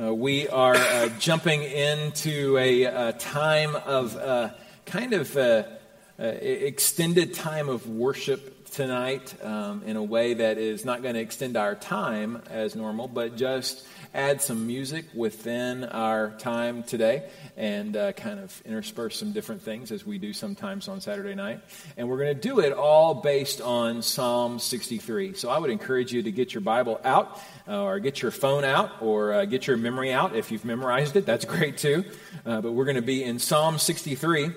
Uh, we are uh, jumping into a, a time of uh, kind of uh, uh, extended time of worship tonight um, in a way that is not going to extend our time as normal, but just add some music within our time today and uh, kind of intersperse some different things as we do sometimes on Saturday night. And we're going to do it all based on Psalm 63. So I would encourage you to get your Bible out uh, or get your phone out or uh, get your memory out. If you've memorized it, that's great too. Uh, but we're going to be in Psalm 63,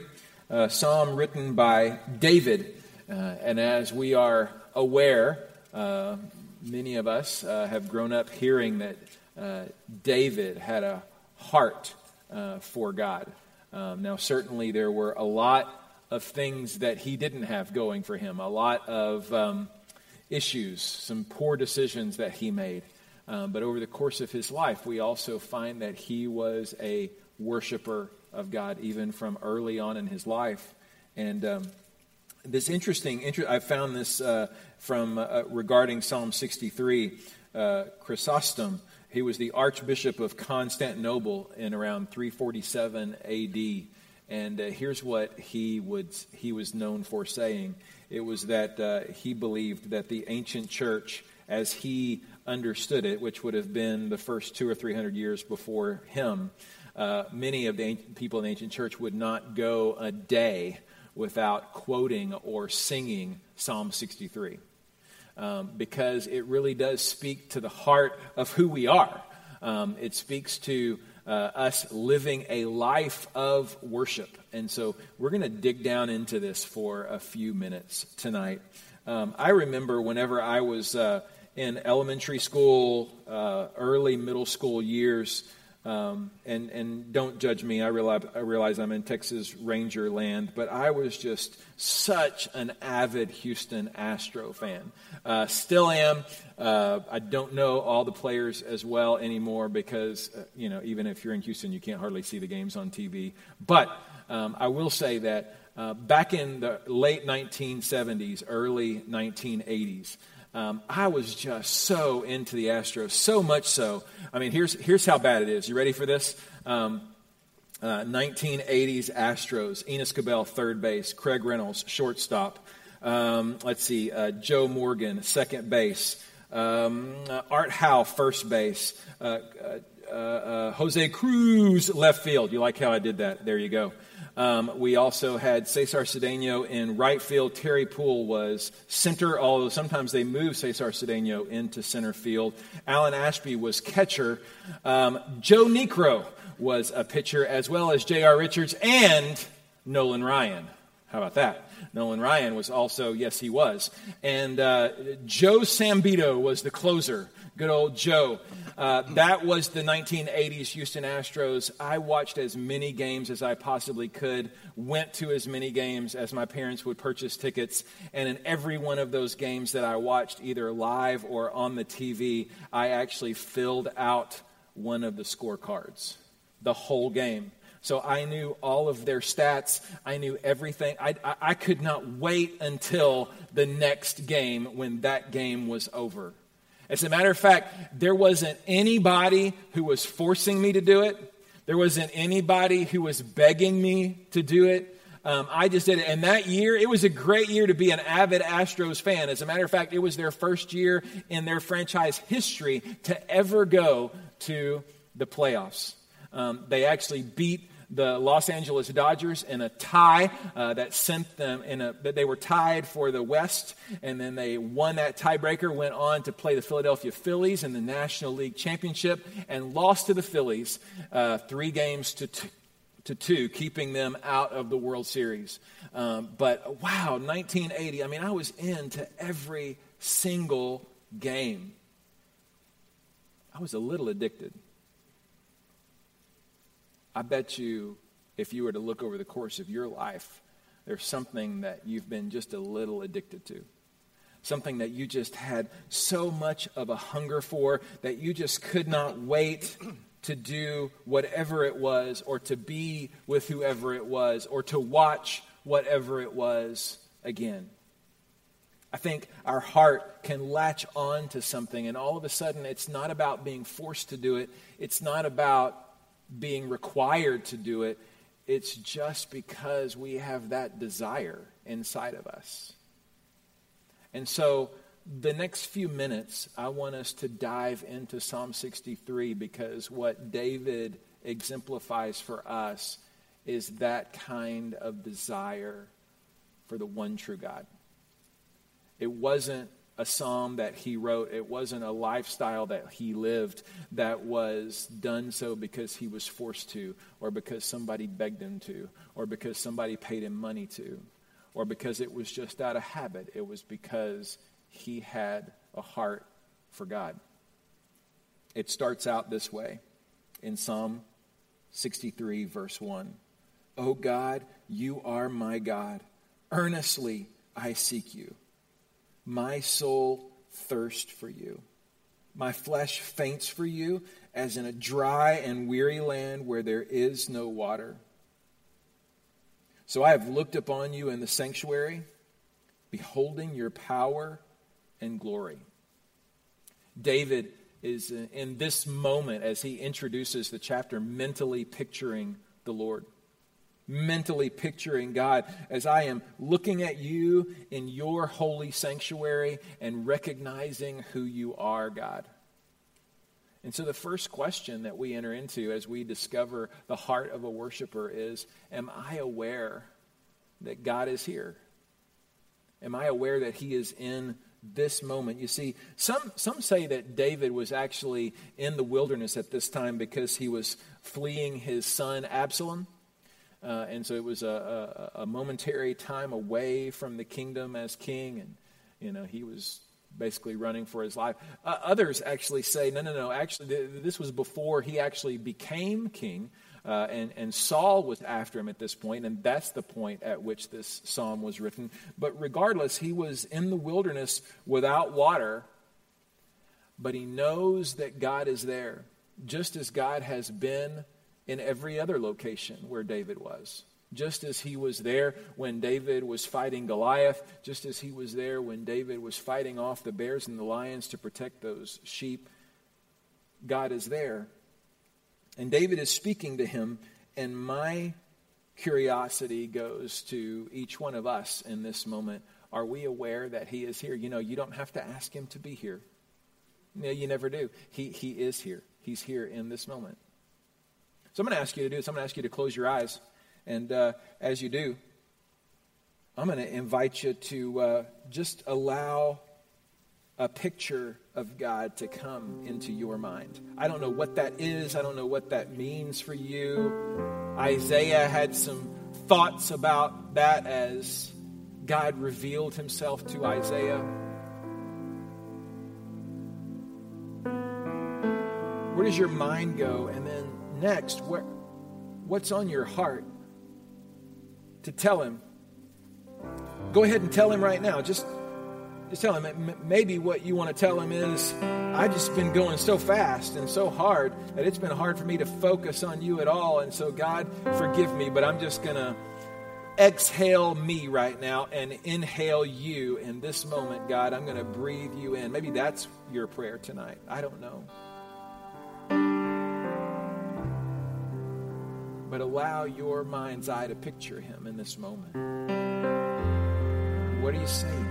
a psalm written by David. Uh, and as we are aware, uh, many of us have grown up hearing that uh, David had a heart uh, for God. Um, now, certainly, there were a lot of things that he didn't have going for him, a lot of um, issues, some poor decisions that he made. Um, but over the course of his life, we also find that he was a worshiper of God, even from early on in his life. And um, this interesting, inter- I found this uh, from uh, regarding Psalm 63. Uh, Chrysostom he was the Archbishop of Constantinople in around 347 AD. And uh, here's what he, would, he was known for saying it was that uh, he believed that the ancient church, as he understood it, which would have been the first two or three hundred years before him, uh, many of the people in the ancient church would not go a day without quoting or singing Psalm 63 um, because it really does speak to the heart of who we are. Um, it speaks to uh, us living a life of worship. And so we're going to dig down into this for a few minutes tonight. Um, I remember whenever I was uh, in elementary school, uh, early middle school years, um, and, and don't judge me. I realize, I realize I'm in Texas Ranger land, but I was just such an avid Houston Astro fan. Uh, still am. Uh, I don't know all the players as well anymore because, uh, you know, even if you're in Houston, you can't hardly see the games on TV. But um, I will say that uh, back in the late 1970s, early 1980s, um, I was just so into the Astros, so much so. I mean, here's, here's how bad it is. You ready for this? Um, uh, 1980s Astros, Enos Cabell, third base, Craig Reynolds, shortstop. Um, let's see, uh, Joe Morgan, second base. Um, uh, Art Howe, first base. Uh, uh, uh, Jose Cruz, left field. You like how I did that? There you go. Um, we also had Cesar Cedeno in right field. Terry Puhl was center, although sometimes they move Cesar Cedeno into center field. Alan Ashby was catcher. Um, Joe Niekro was a pitcher, as well as J.R. Richards and Nolan Ryan. How about that? Nolan Ryan was also, yes, he was. And uh, Joe Sambito was the closer. Good old Joe. Uh, that was the 1980s Houston Astros. I watched as many games as I possibly could, went to as many games as my parents would purchase tickets, and in every one of those games that I watched, either live or on the TV, I actually filled out one of the scorecards, the whole game. So I knew all of their stats. I knew everything. I, I, I, could not wait until the next game when that game was over. As a matter of fact, there wasn't anybody who was forcing me to do it. There wasn't anybody who was begging me to do it. Um, I just did it. And that year, it was a great year to be an avid Astros fan. As a matter of fact, it was their first year in their franchise history to ever go to the playoffs. Um, they actually beat the Los Angeles Dodgers in a tie uh, that sent them in a that they were tied for the West, and then they won that tiebreaker. Went on to play the Philadelphia Phillies in the National League Championship and lost to the Phillies uh, three games to two, to two, keeping them out of the World Series. Um, but wow, 1980. I mean, I was into every single game. I was a little addicted. I bet you, if you were to look over the course of your life, there's something that you've been just a little addicted to. Something that you just had so much of a hunger for that you just could not wait to do whatever it was, or to be with whoever it was, or to watch whatever it was again. I think our heart can latch on to something, and all of a sudden, it's not about being forced to do it, it's not about being required to do it. It's just because we have that desire inside of us. And so, the next few minutes, I want us to dive into Psalm 63 because what David exemplifies for us is that kind of desire for the one true God. It wasn't a psalm that he wrote, it wasn't a lifestyle that he lived that was done so because he was forced to, or because somebody begged him to, or because somebody paid him money to, or because it was just out of habit. It was because he had a heart for God. It starts out this way in Psalm 63, verse 1. O God, you are my God. Earnestly I seek you. My soul thirsts for you. My flesh faints for you, as in a dry and weary land where there is no water. So I have looked upon you in the sanctuary, beholding your power and glory. David is in this moment, as he introduces the chapter, mentally picturing the Lord mentally picturing God as I am looking at you in your holy sanctuary and recognizing who you are, God. And so, the first question that we enter into as we discover the heart of a worshiper is Am I aware that God is here? Am I aware that He is in this moment? You see, some, some say that David was actually in the wilderness at this time because he was fleeing his son Absalom. Uh, and so it was a, a, a, momentary time away from the kingdom as king, and you know he was basically running for his life. Uh, others actually say, no, no, no. Actually, th- this was before he actually became king, uh, and and Saul was after him at this point, and that's the point at which this psalm was written. But regardless, he was in the wilderness without water, but he knows that God is there, just as God has been in every other location where David was. Just as he was there when David was fighting Goliath, just as he was there when David was fighting off the bears and the lions to protect those sheep, God is there. And David is speaking to him, and my curiosity goes to each one of us in this moment. Are we aware that he is here? You know, you don't have to ask him to be here. No, you never do. He, he is here. He's here in this moment. So I'm going to ask you to do this. I'm going to ask you to close your eyes. And uh, as you do, I'm going to invite you to uh, just allow a picture of God to come into your mind. I don't know what that is, I don't know what that means for you. Isaiah had some thoughts about that as God revealed himself to Isaiah. Where does your mind go? And then next, what, what's on your heart to tell him? Go ahead and tell him right now. Just, just tell him. Maybe what you want to tell him is, I've just been going so fast and so hard that it's been hard for me to focus on you at all. And so, God, forgive me, but I'm just going to exhale me right now and inhale you in this moment, God. I'm going to breathe you in. Maybe that's your prayer tonight. I don't know. But allow your mind's eye to picture him in this moment. What are you saying?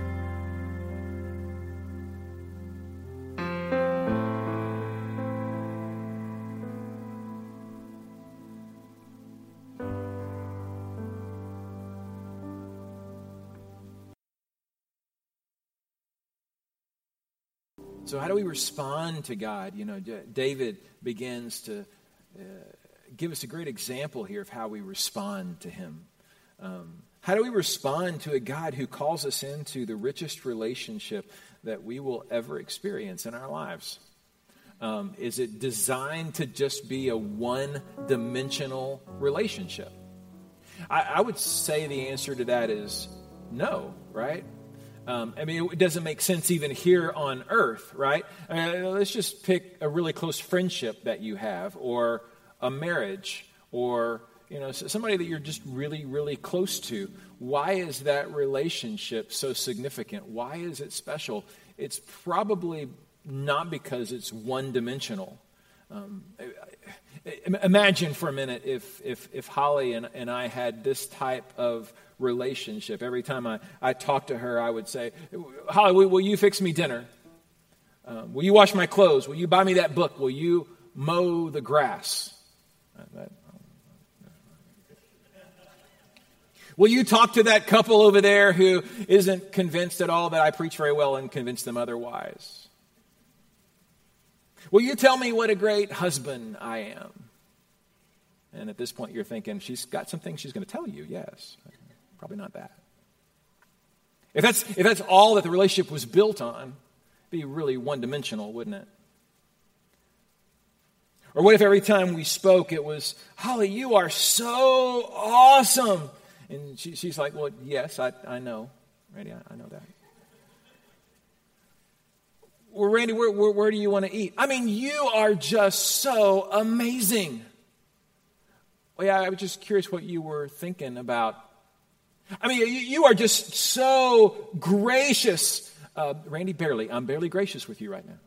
So, how do we respond to God? You know, David begins to uh, give us a great example here of how we respond to Him. Um, how do we respond to a God who calls us into the richest relationship that we will ever experience in our lives? Um, is it designed to just be a one dimensional relationship? I, I, would say the answer to that is no, right? Um, I mean, it doesn't make sense even here on earth, right? Uh, let's just pick a really close friendship that you have, or a marriage or you know, somebody that you're just really, really close to. Why is that relationship so significant? Why is it special? It's probably not because it's one dimensional. Um, imagine for a minute if, if, if Holly and, and I had this type of relationship. Every time I, I talked to her, I would say, Holly, will, you fix me dinner? Um, will you wash my clothes? Will you buy me that book? Will you mow the grass? Will you talk to that couple over there who isn't convinced at all that I preach very well and convince them otherwise? Will you tell me what a great husband I am? And at this point, you're thinking, she's got something she's going to tell you. Yes. Probably not that. If that's, if that's all that the relationship was built on, be really one dimensional, wouldn't it? Or what if every time we spoke it was, Holly, you are so awesome? And she, she's like, Well, yes, I, I know. Randy, I, I know that. Well, Randy, where, where, where do you want to eat? I mean, you are just so amazing. Well, yeah, I was just curious what you were thinking about. I mean, you, you are just so gracious. Uh, Randy, barely. I'm barely gracious with you right now.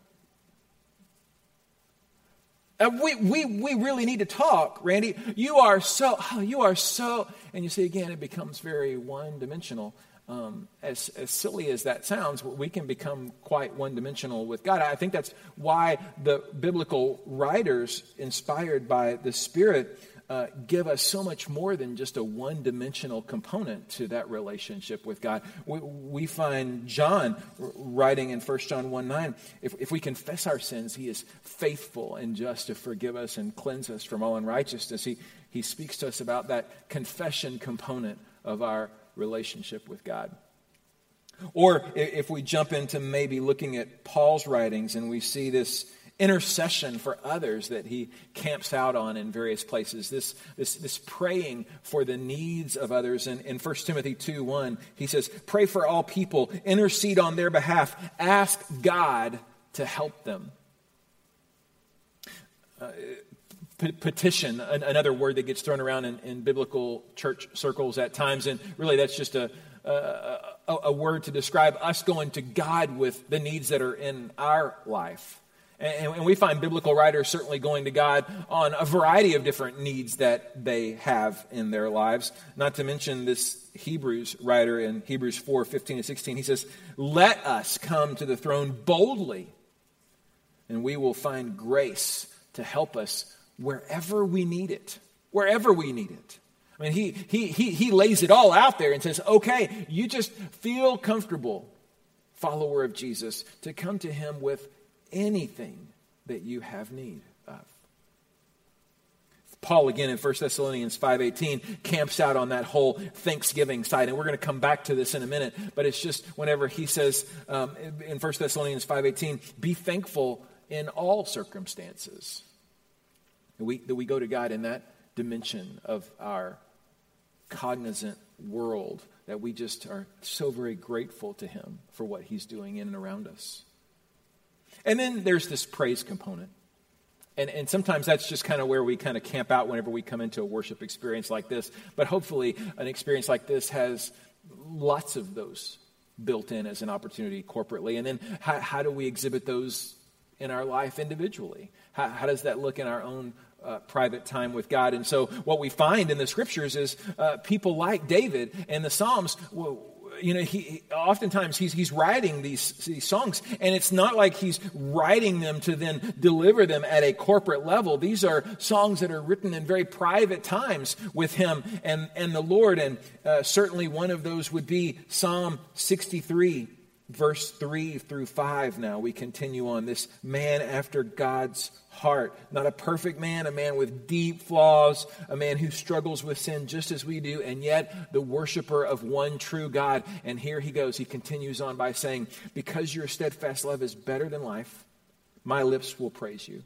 Uh, we, we, we really need to talk, Randy. You are so, oh, you are so, and you see again, it becomes very one dimensional. Um, as, as silly as that sounds, we can become quite one dimensional with God. I think that's why the biblical writers, inspired by the Spirit, uh, give us so much more than just a one dimensional component to that relationship with God. We, we find John writing in 1 John 1 9, if, if we confess our sins, he is faithful and just to forgive us and cleanse us from all unrighteousness. He, he speaks to us about that confession component of our relationship with God. Or if we jump into maybe looking at Paul's writings and we see this intercession for others that he camps out on in various places, this, this, this praying for the needs of others. And in 1 Timothy 2 1, he says, Pray for all people, intercede on their behalf, ask God to help them. Uh, petition, another word that gets thrown around in, in, biblical church circles at times, and really that's just a, a, a, word to describe us going to God with the needs that are in our life. And, we find biblical writers certainly going to God on a variety of different needs that they have in their lives. Not to mention this Hebrews writer in Hebrews 4 15 and 16. He says, Let us come to the throne boldly, and we will find grace to help us wherever we need it. Wherever we need it. I mean, he, he, he, he lays it all out there and says, okay, you just feel comfortable, follower of Jesus, to come to him with anything that you have need of. Paul again in 1 Thessalonians 5:18 camps out on that whole Thanksgiving side, and we're going to come back to this in a minute. But it's just whenever he says um, in 1 Thessalonians 5:18, "Be thankful in all circumstances." We, that we go to God in that dimension of our cognizant world that we just are so very grateful to Him for what He's doing in and around us. And then there's this praise component. And, and sometimes that's just kind of where we kind of camp out whenever we come into a worship experience like this. But hopefully, an experience like this has lots of those built in as an opportunity corporately. And then how, how do we exhibit those in our life individually? How, how does that look in our own uh, private time with God? And so, what we find in the scriptures is uh, people like David and the Psalms. Well, you know, he oftentimes he's, he's writing these, these songs, and it's not like he's writing them to then deliver them at a corporate level. These are songs that are written in very private times with him and, and the Lord. And uh, certainly one of those would be Psalm 63, verse 3 through 5. Now we continue on. This man after God's heart. Not a perfect man, a man with deep flaws, a man who struggles with sin just as we do, and yet the worshiper of one true God. And here he goes. He continues on by saying, Because your steadfast love is better than life, my lips will praise you.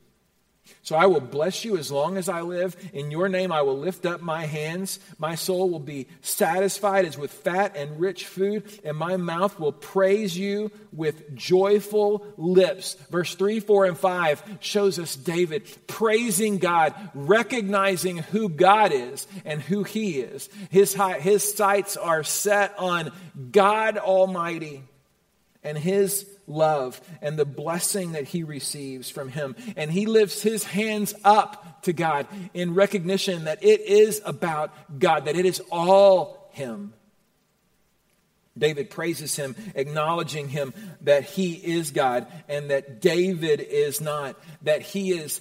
So I will bless you as long as I live. In your name I will lift up my hands. My soul will be satisfied as with fat and rich food, and my mouth will praise you with joyful lips. Verse 3, 4, and 5 shows us David praising God, recognizing who God is and who he is. His, his sights are set on God Almighty and his love and the blessing that he receives from him. And he lifts his hands up to God in recognition that it is about God, that it is all him. David praises him, acknowledging him that he is God and that David is not, that he is.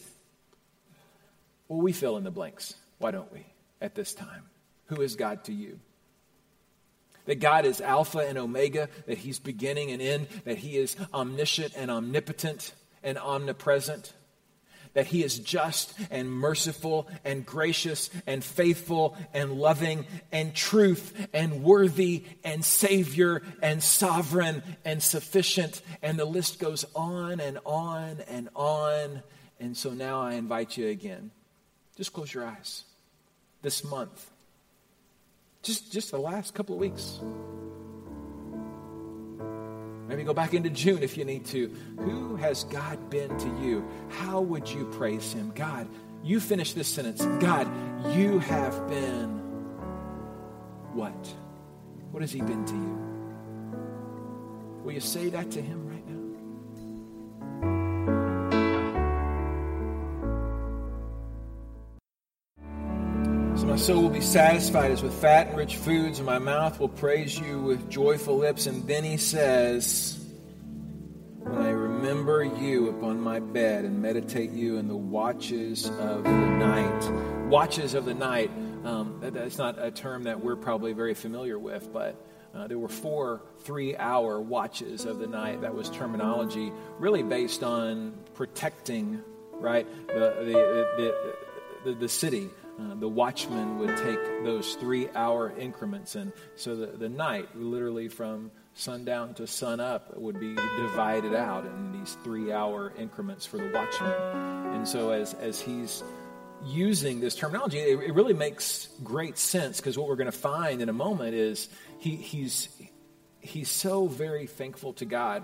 Well, we fill in the blanks, why don't we, at this time? Who is God to you? That God is Alpha and Omega, that He's beginning and end, that He is omniscient and omnipotent and omnipresent, that He is just and merciful and gracious and faithful and loving and truth and worthy and Savior and sovereign and sufficient. And the list goes on and on and on. And so now I invite you again. Just close your eyes. This month, just, just the last couple of weeks. Maybe go back into June if you need to. Who has God been to you? How would you praise Him? God, you finish this sentence. God, you have been what? What has He been to you? Will you say that to Him soul will be satisfied as with fat and rich foods, and my mouth will praise you with joyful lips. And then he says, When I remember you upon my bed and meditate you in the watches of the night. Watches of the night, um, that's not a term that we're probably very familiar with, but uh, there were four three hour watches of the night. That was terminology really based on protecting, right, the, the, the, the, the city uh, the watchman would take those three hour increments. And so the, the night, literally from sundown to sunup, would be divided out in these three hour increments for the watchman. And so as, as he's using this terminology, it, it really makes great sense because what we're going to find in a moment is he, he's, he's so very thankful to God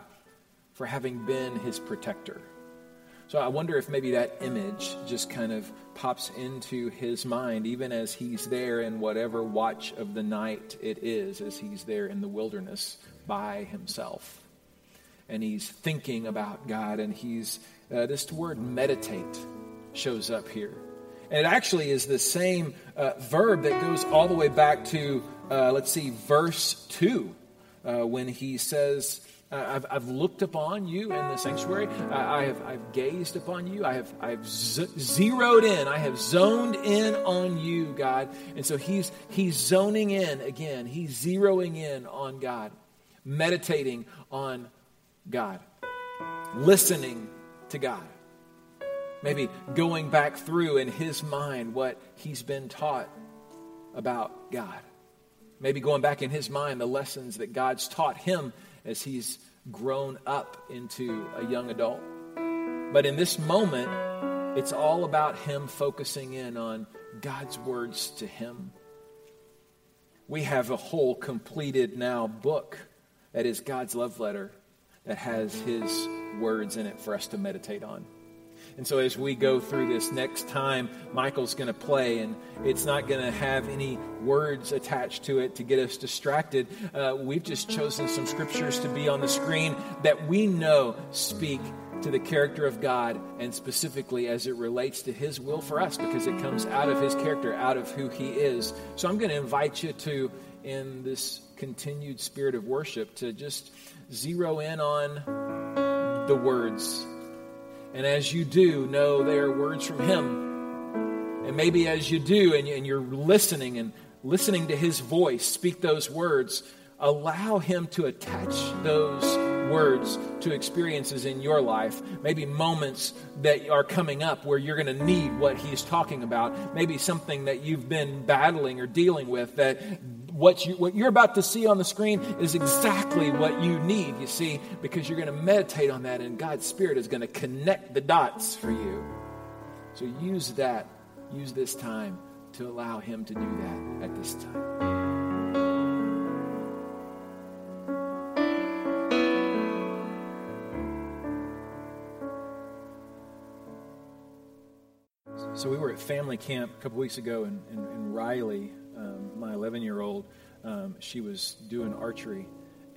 for having been his protector. So I wonder if maybe that image just kind of pops into his mind, even as he's there in whatever watch of the night it is, as he's there in the wilderness by himself. And he's thinking about God, and he's, uh, this word meditate shows up here. And it actually is the same uh, verb that goes all the way back to, uh, let's see, verse 2, uh, when he says, Uh, I've, I've looked upon you in the sanctuary. I, I have I've gazed upon you. I have I've z- zeroed in. I have zoned in on you, God. And so he's he's zoning in again. He's zeroing in on God, meditating on God, listening to God. Maybe going back through in his mind what he's been taught about God. Maybe going back in his mind the lessons that God's taught him as he's grown up into a young adult. But in this moment, it's all about him focusing in on God's words to him. We have a whole completed now book that is God's love letter that has his words in it for us to meditate on. And so, as we go through this next time, Michael's going to play, and it's not going to have any words attached to it to get us distracted. Uh, we've just chosen some scriptures to be on the screen that we know speak to the character of God and specifically as it relates to His will for us because it comes out of His character, out of who He is. So, I'm going to invite you to, in this continued spirit of worship, to just zero in on the words and as you do, know they are words from Him. And maybe as you do, and you're listening and listening to His voice speak those words, allow Him to attach those words to experiences in your life. Maybe moments that are coming up where you're going to need what He's talking about. Maybe something that you've been battling or dealing with that what, you, what you're about to see on the screen is exactly what you need, you see, because you're going to meditate on that and God's Spirit is going to connect the dots for you. So use that, use this time to allow Him to do that at this time. So we were at family camp a couple weeks ago, in, and, and Riley, my 11 year old, um, she was doing archery,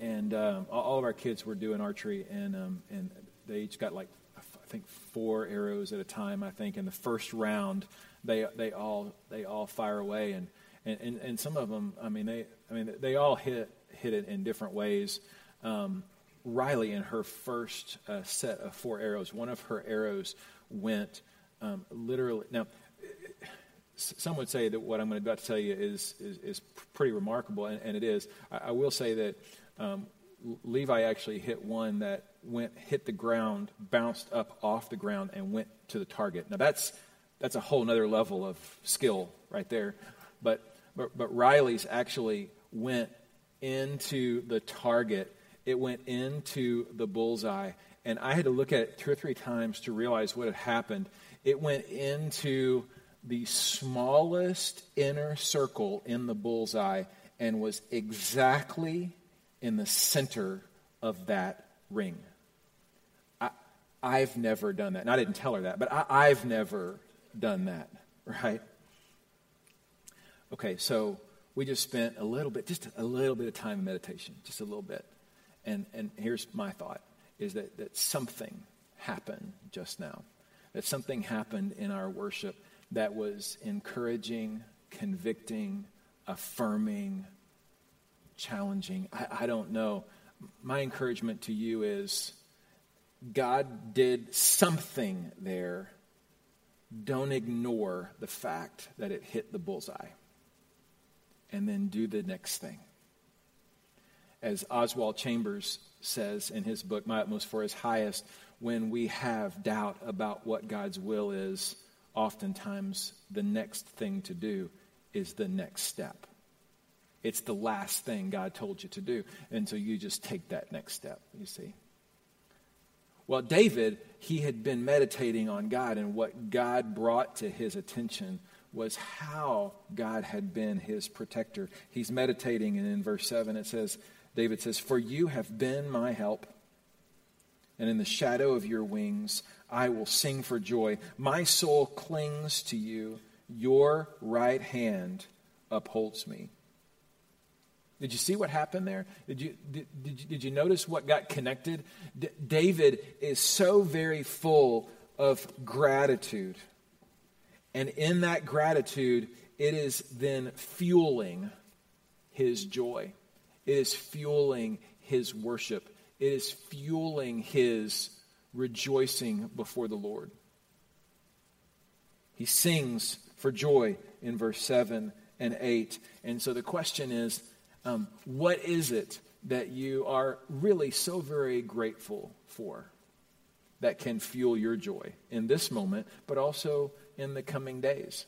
and um, all, of our kids were doing archery, and um, and they each got like I think four arrows at a time. I think in the first round, they they all they all fire away, and and, and, and some of them, I mean they I mean they all hit hit it in different ways. Um, Riley, in her first uh, set of four arrows, one of her arrows went um, literally. Now, some would say that what I'm about to tell you is is, is pretty remarkable, and, and, it is. I, I will say that um, Levi actually hit one that went hit the ground, bounced up off the ground, and went to the target. Now that's that's a whole other level of skill right there. But but, but Riley's actually went into the target. It went into the bullseye, and I had to look at it two or three times to realize what had happened. It went into the smallest inner circle in the bullseye and was exactly in the center of that ring. I, have never done that. And I didn't tell her that, but I, I've never done that, right? Okay, so we just spent a little bit, just a little bit of time in meditation, just a little bit. And, and here's my thought is that, that something happened just now. That something happened in our worship that was encouraging, convicting, affirming, challenging. I, I don't know. My encouragement to you is God did something there. Don't ignore the fact that it hit the bullseye. And then do the next thing. As Oswald Chambers says in his book, My Utmost for His Highest, when we have doubt about what God's will is, oftentimes the next thing to do is the next step. It's the last thing God told you to do. And so you just take that next step, you see. Well, David, he had been meditating on God, and what God brought to his attention was how God had been his protector. He's meditating, and in verse 7 it says, David says, For you have been my help, and in the shadow of your wings I will sing for joy. My soul clings to you, your right hand upholds me. Did you see what happened there? Did you, did, did you, did you notice what got connected? D- David is so very full of gratitude. And in that gratitude, it is then fueling his joy. It is fueling his worship. It is fueling his rejoicing before the Lord. He sings for joy in verse 7 and 8. And so the question is um, what is it that you are really so very grateful for that can fuel your joy in this moment, but also in the coming days?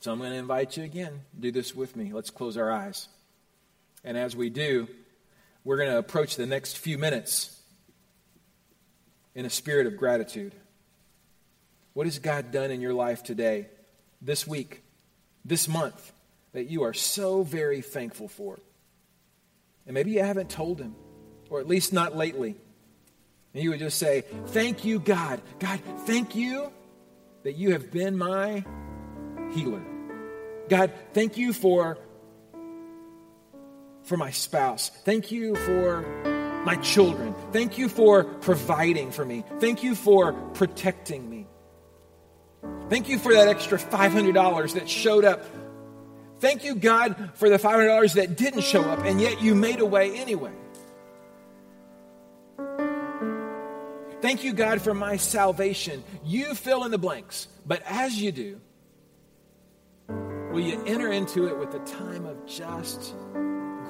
So I'm going to invite you again, do this with me. Let's close our eyes. And as we do, we're going to approach the next few minutes in a spirit of gratitude. What has God done in your life today, this week, this month, that you are so very thankful for? And maybe you haven't told Him, or at least not lately. And you would just say, Thank you, God. God, thank you that you have been my healer. God, thank you for for my spouse. Thank you for my children. Thank you for providing for me. Thank you for protecting me. Thank you for that extra $500 that showed up. Thank you, God, for the $500 that didn't show up, and yet you made a way anyway. Thank you, God, for my salvation. You fill in the blanks, but as you do, will you enter into it with a time of just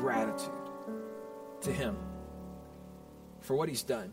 gratitude to Him for what He's done.